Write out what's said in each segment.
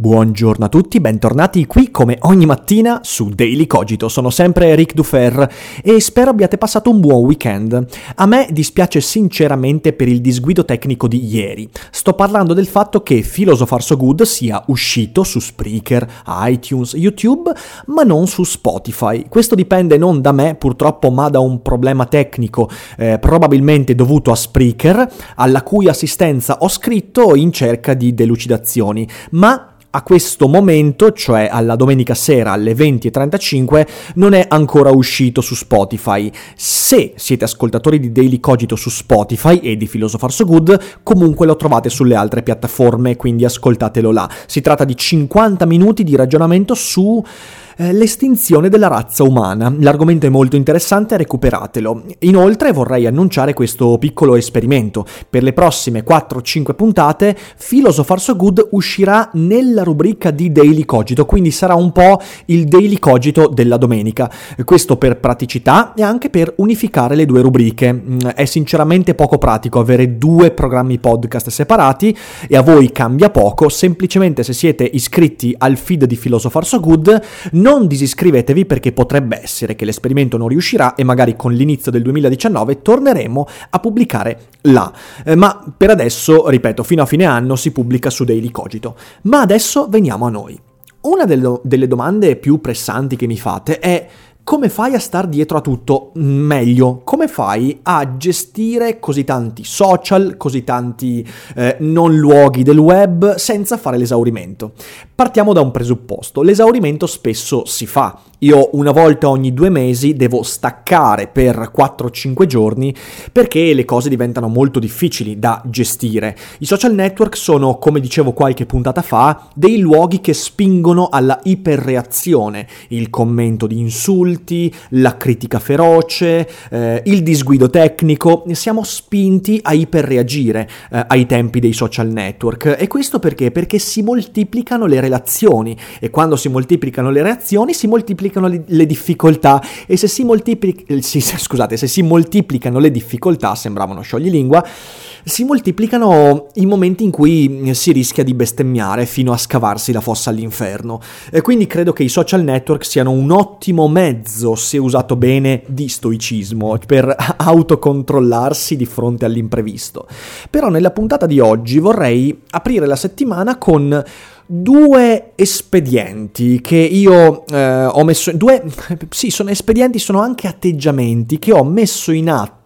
Buongiorno a tutti, bentornati qui come ogni mattina su Daily Cogito. Sono sempre Eric Dufer e spero abbiate passato un buon weekend. A me dispiace sinceramente per il disguido tecnico di ieri. Sto parlando del fatto che Philosopher So Good sia uscito su Spreaker, iTunes, YouTube, ma non su Spotify. Questo dipende non da me purtroppo, ma da un problema tecnico, eh, probabilmente dovuto a Spreaker, alla cui assistenza ho scritto in cerca di delucidazioni. Ma a questo momento, cioè alla domenica sera alle 20.35, non è ancora uscito su Spotify. Se siete ascoltatori di Daily Cogito su Spotify e di Philosopher So Good, comunque lo trovate sulle altre piattaforme, quindi ascoltatelo là. Si tratta di 50 minuti di ragionamento su eh, l'estinzione della razza umana. L'argomento è molto interessante, recuperatelo. Inoltre vorrei annunciare questo piccolo esperimento. Per le prossime 4-5 puntate, Philosopher So Good uscirà nella rubrica di Daily Cogito, quindi sarà un po' il Daily Cogito della domenica. Questo per praticità e anche per unificare le due rubriche. Mm, è sinceramente poco pratico avere due programmi podcast separati e a voi cambia poco, semplicemente se siete iscritti al feed di Philosopher So Good, non disiscrivetevi perché potrebbe essere che l'esperimento non riuscirà e magari con l'inizio del 2019 torneremo a pubblicare là. Eh, ma per adesso, ripeto, fino a fine anno si pubblica su Daily Cogito. Ma adesso veniamo a noi. Una delle domande più pressanti che mi fate è come fai a star dietro a tutto meglio? Come fai a gestire così tanti social, così tanti eh, non luoghi del web senza fare l'esaurimento? Partiamo da un presupposto, l'esaurimento spesso si fa. Io una volta ogni due mesi devo staccare per 4-5 giorni perché le cose diventano molto difficili da gestire. I social network sono, come dicevo qualche puntata fa, dei luoghi che spingono alla iperreazione, il commento di insulti, la critica feroce, eh, il disguido tecnico, siamo spinti a iperreagire eh, ai tempi dei social network. E questo perché? Perché si moltiplicano le relazioni e quando si moltiplicano le reazioni si moltiplicano le, le difficoltà e se si, moltiplic- sì, scusate, se si moltiplicano le difficoltà, sembrava uno scioglilingua, si moltiplicano i momenti in cui si rischia di bestemmiare fino a scavarsi la fossa all'inferno. E quindi credo che i social network siano un ottimo mezzo, se usato bene, di stoicismo per autocontrollarsi di fronte all'imprevisto. Però nella puntata di oggi vorrei aprire la settimana con due espedienti che io eh, ho messo due sì sono espedienti sono anche atteggiamenti che ho messo in atto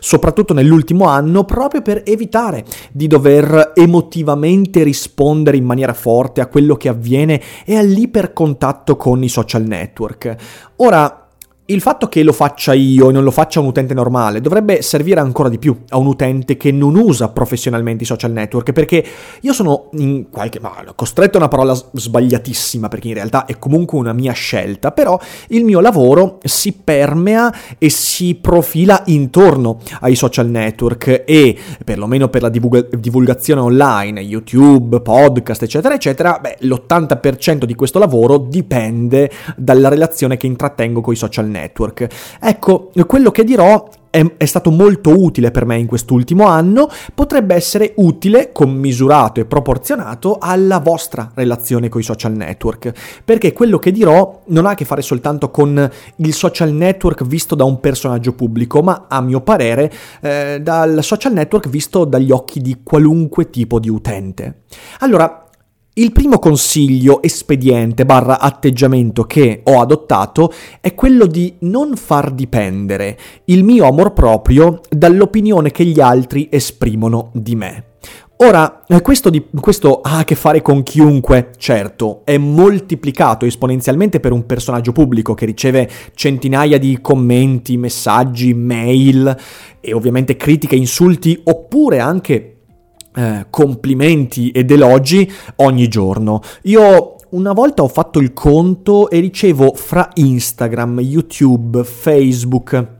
soprattutto nell'ultimo anno, proprio per evitare di dover emotivamente rispondere in maniera forte a quello che avviene e all'ipercontatto con i social network. Ora, il fatto che lo faccia io e non lo faccia un utente normale dovrebbe servire ancora di più a un utente che non usa professionalmente i social network, perché io sono in qualche modo costretto a una parola sbagliatissima, perché in realtà è comunque una mia scelta, però il mio lavoro si permea e si profila intorno ai social network e perlomeno per la divulga- divulgazione online, YouTube, podcast, eccetera, eccetera, beh, l'80% di questo lavoro dipende dalla relazione che intrattengo con i social network network. Ecco, quello che dirò è, stato molto utile per me in quest'ultimo anno, potrebbe essere utile, commisurato e proporzionato alla vostra relazione con i social network, perché quello che dirò non ha a che fare soltanto con il social network visto da un personaggio pubblico, ma a mio parere eh, dal social network visto dagli occhi di qualunque tipo di utente. Allora, il primo consiglio, espediente barra atteggiamento che ho adottato è quello di non far dipendere il mio amor proprio dall'opinione che gli altri esprimono di me. Ora, eh, questo, di, questo, ha a che fare con chiunque, certo, è moltiplicato esponenzialmente per un personaggio pubblico che riceve centinaia di commenti, messaggi, mail e ovviamente critiche, insulti oppure anche eh, complimenti ed elogi ogni giorno. Io una volta ho fatto il conto e ricevo fra Instagram, YouTube, Facebook,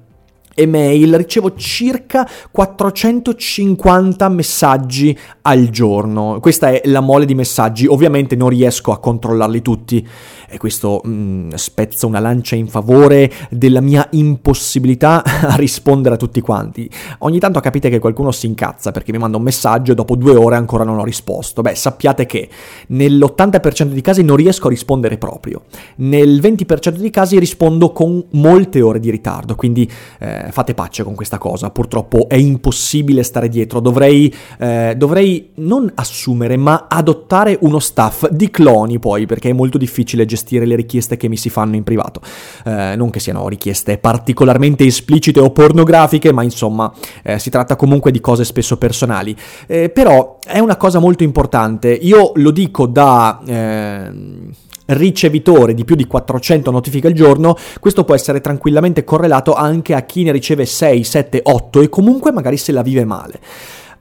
email, ricevo circa 450 messaggi al giorno. Questa è la mole di messaggi, ovviamente non riesco a controllarli tutti e questo mm, spezza una lancia in favore della mia impossibilità a rispondere a tutti quanti. Ogni tanto capite che qualcuno si incazza perché mi manda un messaggio e dopo due ore ancora non ho risposto. Beh, sappiate che nell'80% di casi non riesco a rispondere proprio, nel 20% di casi rispondo con molte ore di ritardo, quindi eh, fate pace con questa cosa, purtroppo è impossibile stare dietro, dovrei, eh, dovrei non assumere ma adottare uno staff di cloni poi perché è molto difficile gestire gestire le richieste che mi si fanno in privato. Eh, non che siano richieste particolarmente esplicite o pornografiche, ma insomma eh, si tratta comunque di cose spesso personali. Eh, però è una cosa molto importante. Io lo dico da ehm, ricevitore di più di 400 notifiche al giorno, questo può essere tranquillamente correlato anche a chi ne riceve 6, 7, 8 e comunque magari se la vive male.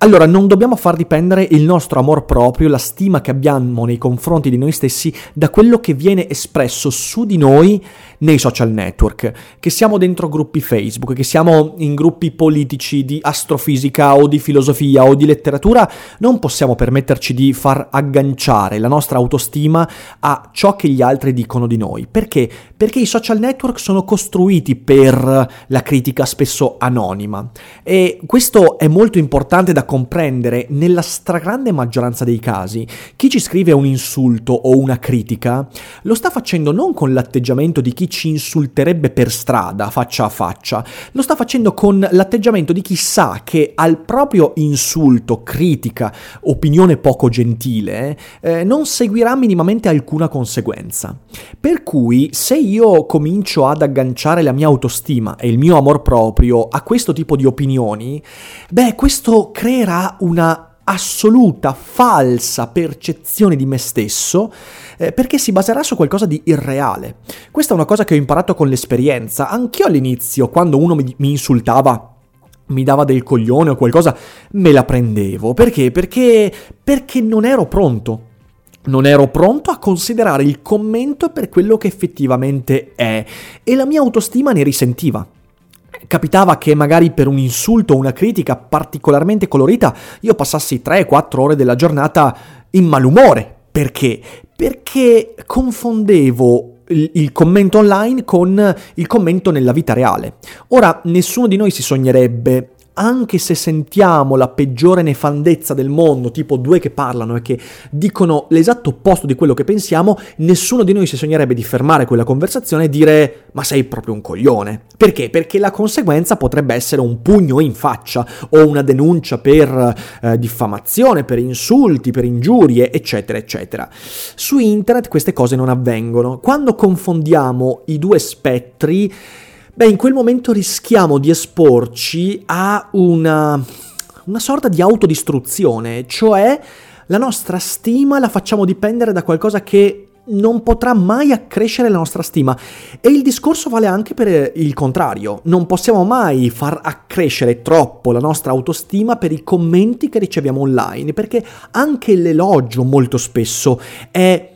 Allora, non dobbiamo far dipendere il nostro amor proprio, la stima che abbiamo nei confronti di noi stessi, da quello che viene espresso su di noi nei social network, che siamo dentro gruppi Facebook, che siamo in gruppi politici di astrofisica o di filosofia o di letteratura, non possiamo permetterci di far agganciare la nostra autostima a ciò che gli altri dicono di noi. Perché? Perché i social network sono costruiti per la critica spesso anonima e questo è molto importante da comprendere nella stragrande maggioranza dei casi. Chi ci scrive un insulto o una critica lo sta facendo non con l'atteggiamento di chi ci insulterebbe per strada, faccia a faccia, lo sta facendo con l'atteggiamento di chi sa che al proprio insulto, critica, opinione poco gentile, eh, non seguirà minimamente alcuna conseguenza. Per cui se io comincio ad agganciare la mia autostima e il mio amor proprio a questo tipo di opinioni, beh, questo creerà una assoluta, falsa percezione di me stesso eh, perché si baserà su qualcosa di irreale. Questa è una cosa che ho imparato con l'esperienza. Anch'io all'inizio, quando uno mi, mi insultava mi dava del coglione o qualcosa, me la prendevo. Perché? Perché, perché non ero pronto. Non ero pronto a considerare il commento per quello che effettivamente è e la mia autostima ne risentiva. Capitava che magari per un insulto o una critica particolarmente colorita io passassi 3-4 ore della giornata in malumore. Perché? Perché confondevo il, commento online con il commento nella vita reale. Ora, nessuno di noi si sognerebbe anche se sentiamo la peggiore nefandezza del mondo, tipo due che parlano e che dicono l'esatto opposto di quello che pensiamo, nessuno di noi si sognerebbe di fermare quella conversazione e dire ma sei proprio un coglione. Perché? Perché la conseguenza potrebbe essere un pugno in faccia o una denuncia per eh, diffamazione, per insulti, per ingiurie, eccetera, eccetera. Su internet queste cose non avvengono. Quando confondiamo i due spettri, Beh, in quel momento rischiamo di esporci a una, una sorta di autodistruzione, cioè la nostra stima la facciamo dipendere da qualcosa che non potrà mai accrescere la nostra stima. E il discorso vale anche per il contrario. Non possiamo mai far accrescere troppo la nostra autostima per i commenti che riceviamo online, perché anche l'elogio molto spesso è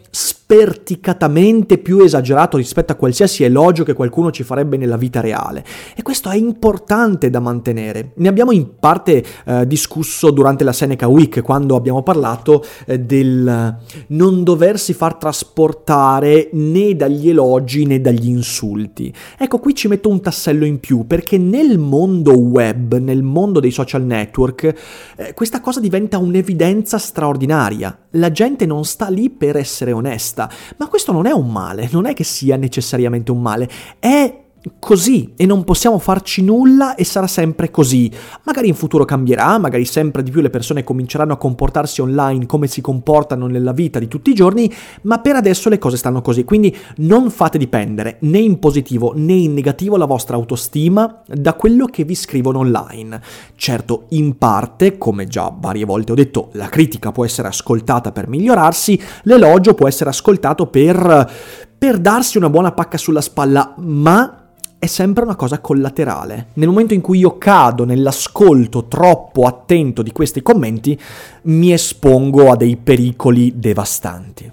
sperticatamente più esagerato rispetto a qualsiasi elogio che qualcuno ci farebbe nella vita reale. E questo è importante da mantenere. Ne abbiamo in parte eh, discusso durante la Seneca Week, quando abbiamo parlato eh, del non doversi far trasportare né dagli elogi né dagli insulti. Ecco, qui ci metto un tassello in più, perché nel mondo web, nel mondo dei social network, eh, questa cosa diventa un'evidenza straordinaria. La gente non sta lì per essere onesta, ma questo non è un male, non è che sia necessariamente un male, è così e non possiamo farci nulla e sarà sempre così. Magari in futuro cambierà, magari sempre di più le persone cominceranno a comportarsi online come si comportano nella vita di tutti i giorni, ma per adesso le cose stanno così. Quindi non fate dipendere né in positivo né in negativo la vostra autostima da quello che vi scrivono online. Certo, in parte, come già varie volte ho detto, la critica può essere ascoltata per migliorarsi, l'elogio può essere ascoltato per per darsi una buona pacca sulla spalla, ma è sempre una cosa collaterale. Nel momento in cui io cado nell'ascolto troppo attento di questi commenti, mi espongo a dei pericoli devastanti.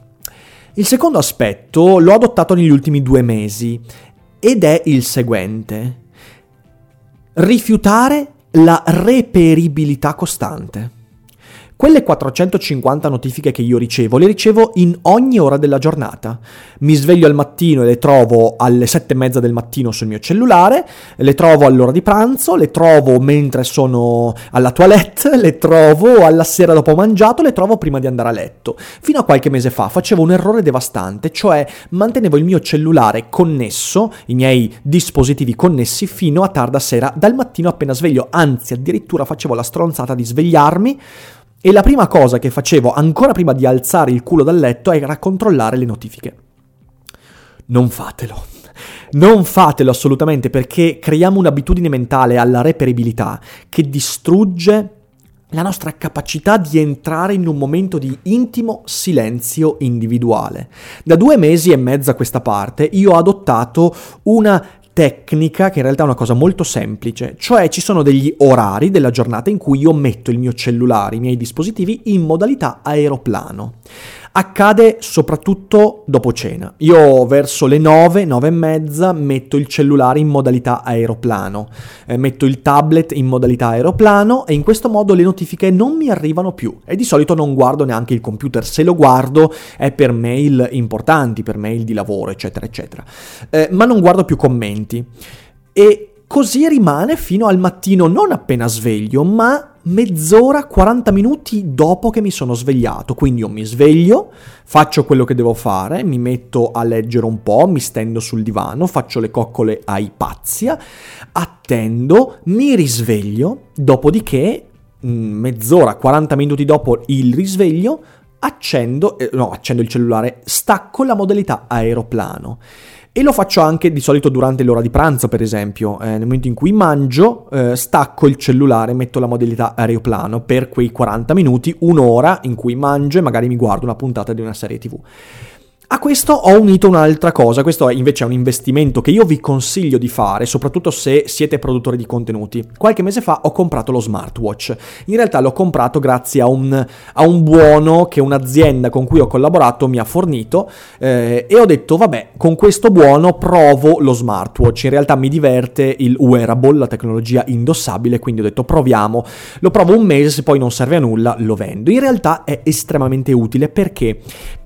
Il secondo aspetto l'ho adottato negli ultimi due mesi ed è il seguente. Rifiutare la reperibilità costante. Quelle 450 notifiche che io ricevo, le ricevo in ogni ora della giornata. Mi sveglio al mattino e le trovo alle 7 e mezza del mattino sul mio cellulare, le trovo all'ora di pranzo, le trovo mentre sono alla toilette, le trovo alla sera dopo mangiato, le trovo prima di andare a letto. Fino a qualche mese fa facevo un errore devastante, cioè mantenevo il mio cellulare connesso, i miei dispositivi connessi fino a tarda sera, dal mattino appena sveglio, anzi addirittura facevo la stronzata di svegliarmi e la prima cosa che facevo ancora prima di alzare il culo dal letto era controllare le notifiche. Non fatelo. Non fatelo assolutamente perché creiamo un'abitudine mentale alla reperibilità che distrugge la nostra capacità di entrare in un momento di intimo silenzio individuale. Da due mesi e mezzo a questa parte io ho adottato una tecnica che in realtà è una cosa molto semplice, cioè ci sono degli orari della giornata in cui io metto il mio cellulare, i miei dispositivi in modalità aeroplano. Accade soprattutto dopo cena. Io verso le 9, 9 e mezza metto il cellulare in modalità aeroplano, eh, metto il tablet in modalità aeroplano e in questo modo le notifiche non mi arrivano più e di solito non guardo neanche il computer, se lo guardo è per mail importanti, per mail di lavoro, eccetera, eccetera. Eh, ma non guardo più commenti. E così rimane fino al mattino non appena sveglio, ma mezz'ora, 40 minuti dopo che mi sono svegliato. Quindi io mi sveglio, faccio quello che devo fare, mi metto a leggere un po', mi stendo sul divano, faccio le coccole ai Ipazia, attendo, mi risveglio, dopodiché mm, mezz'ora, 40 minuti dopo il risveglio, accendo, eh, no, accendo il cellulare, stacco la modalità aeroplano. E lo faccio anche di solito durante l'ora di pranzo, per esempio. Eh, nel momento in cui mangio, eh, stacco il cellulare, metto la modalità aeroplano per quei 40 minuti, un'ora in cui mangio e magari mi guardo una puntata di una serie TV. A questo ho unito un'altra cosa, questo è invece un investimento che io vi consiglio di fare, soprattutto se siete produttori di contenuti. Qualche mese fa ho comprato lo smartwatch, in realtà l'ho comprato grazie a un, a un buono che un'azienda con cui ho collaborato mi ha fornito eh, e ho detto vabbè, con questo buono provo lo smartwatch, in realtà mi diverte il wearable, la tecnologia indossabile, quindi ho detto proviamo, lo provo un mese, se poi non serve a nulla lo vendo. In realtà è estremamente utile perché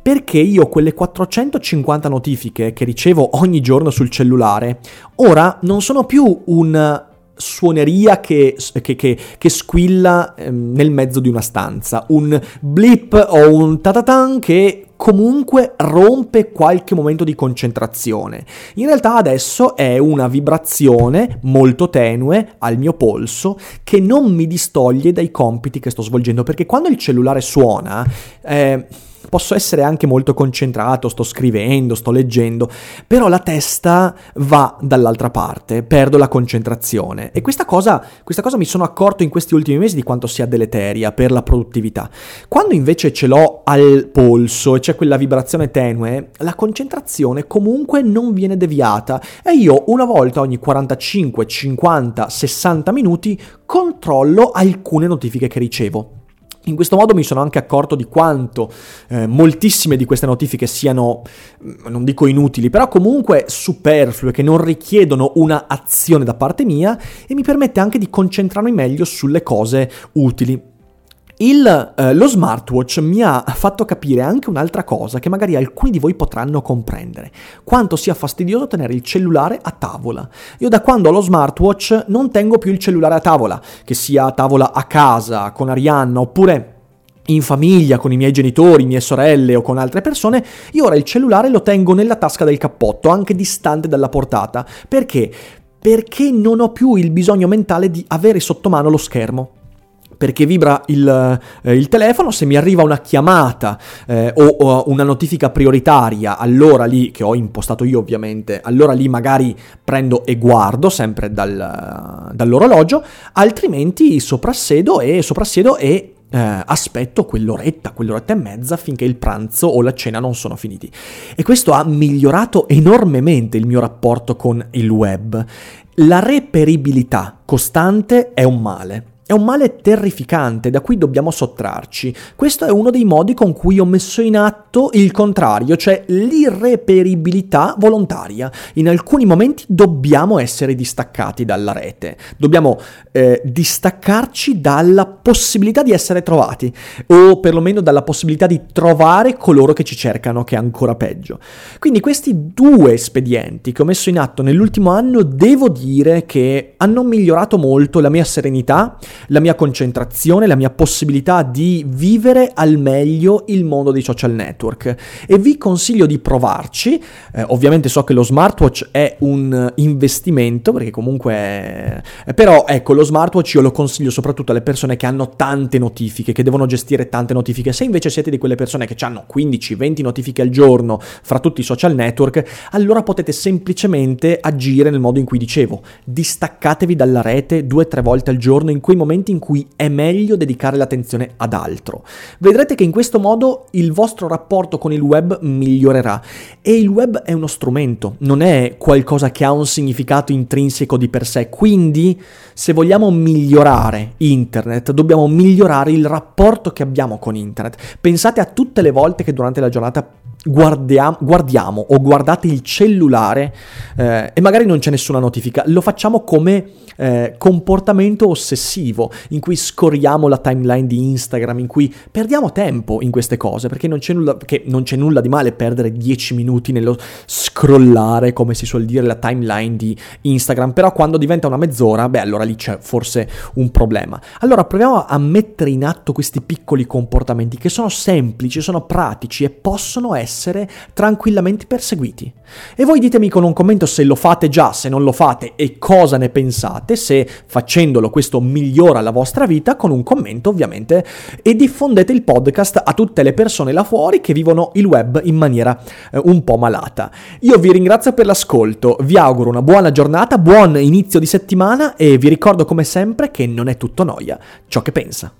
perché io quelle 450 notifiche che ricevo ogni giorno sul cellulare, ora non sono più un suoneria che, che, che, che squilla ehm, nel mezzo di una stanza, un blip o un tatatan che comunque rompe qualche momento di concentrazione. In realtà adesso è una vibrazione molto tenue al mio polso che non mi distoglie dai compiti che sto svolgendo, perché quando il cellulare suona... Eh, posso essere anche molto concentrato, sto scrivendo, sto leggendo, però la testa va dall'altra parte, perdo la concentrazione. E questa cosa, questa cosa mi sono accorto in questi ultimi mesi di quanto sia deleteria per la produttività. Quando invece ce l'ho al polso e c'è quella vibrazione tenue, la concentrazione comunque non viene deviata e io una volta ogni 45, 50, 60 minuti controllo alcune notifiche che ricevo. In questo modo mi sono anche accorto di quanto eh, moltissime di queste notifiche siano, mm, non dico inutili, però comunque superflue, che non richiedono una azione da parte mia e mi permette anche di concentrarmi meglio sulle cose utili. Il, eh, lo smartwatch mi ha fatto capire anche un'altra cosa che magari alcuni di voi potranno comprendere, quanto sia fastidioso tenere il cellulare a tavola. Io da quando ho lo smartwatch non tengo più il cellulare a tavola, che sia a tavola a casa, con Arianna, oppure in famiglia, con i miei genitori, mie sorelle o con altre persone, io ora il cellulare lo tengo nella tasca del cappotto, anche distante dalla portata. Perché? Perché non ho più il bisogno mentale di avere sotto mano lo schermo perché vibra il, eh, il telefono, se mi arriva una chiamata eh, o, o, una notifica prioritaria, allora lì, che ho impostato io ovviamente, allora lì magari prendo e guardo sempre dal, dall'orologio, altrimenti soprassiedo e, soprassiedo e eh, aspetto quell'oretta, quell'oretta e mezza finché il pranzo o la cena non sono finiti. E questo ha migliorato enormemente il mio rapporto con il web. La reperibilità costante è un male. È un male terrificante da cui dobbiamo sottrarci. Questo è uno dei modi con cui ho messo in atto il contrario, cioè l'irreperibilità volontaria. In alcuni momenti dobbiamo essere distaccati dalla rete, dobbiamo eh, distaccarci dalla possibilità di essere trovati, o perlomeno dalla possibilità di trovare coloro che ci cercano, che è ancora peggio. Quindi questi due espedienti che ho messo in atto nell'ultimo anno devo dire che hanno migliorato molto la mia serenità, la mia concentrazione, la mia possibilità di vivere al meglio il mondo dei social network e vi consiglio di provarci. Eh, ovviamente so che lo smartwatch è un investimento perché comunque è... però ecco lo smartwatch io lo consiglio soprattutto alle persone che hanno tante notifiche, che devono gestire tante notifiche. Se invece siete di quelle persone che hanno 15-20 notifiche al giorno fra tutti i social network, allora potete semplicemente agire nel modo in cui dicevo, distaccatevi dalla rete due o tre volte al giorno in quei momenti momenti in cui è meglio dedicare l'attenzione ad altro. Vedrete che in questo modo il vostro rapporto con il web migliorerà e il web è uno strumento, non è qualcosa che ha un significato intrinseco di per sé, quindi se vogliamo migliorare internet dobbiamo migliorare il rapporto che abbiamo con internet. Pensate a tutte le volte che durante la giornata guardiamo, guardiamo o guardate il cellulare eh, e magari non c'è nessuna notifica, lo facciamo come eh, comportamento ossessivo in cui scorriamo la timeline di Instagram, in cui perdiamo tempo in queste cose, perché non c'è nulla, non c'è nulla di male perdere 10 minuti nello scrollare, come si suol dire, la timeline di Instagram, però quando diventa una mezz'ora, beh allora lì c'è forse un problema. Allora proviamo a mettere in atto questi piccoli comportamenti che sono semplici, sono pratici e possono essere tranquillamente perseguiti. E voi ditemi con un commento se lo fate già, se non lo fate e cosa ne pensate se facendolo questo migliora la vostra vita, con un commento ovviamente e diffondete il podcast a tutte le persone là fuori che vivono il web in maniera eh, un po' malata. Io vi ringrazio per l'ascolto, vi auguro una buona giornata, buon inizio di settimana e vi ricordo come sempre che non è tutto noia ciò che pensa.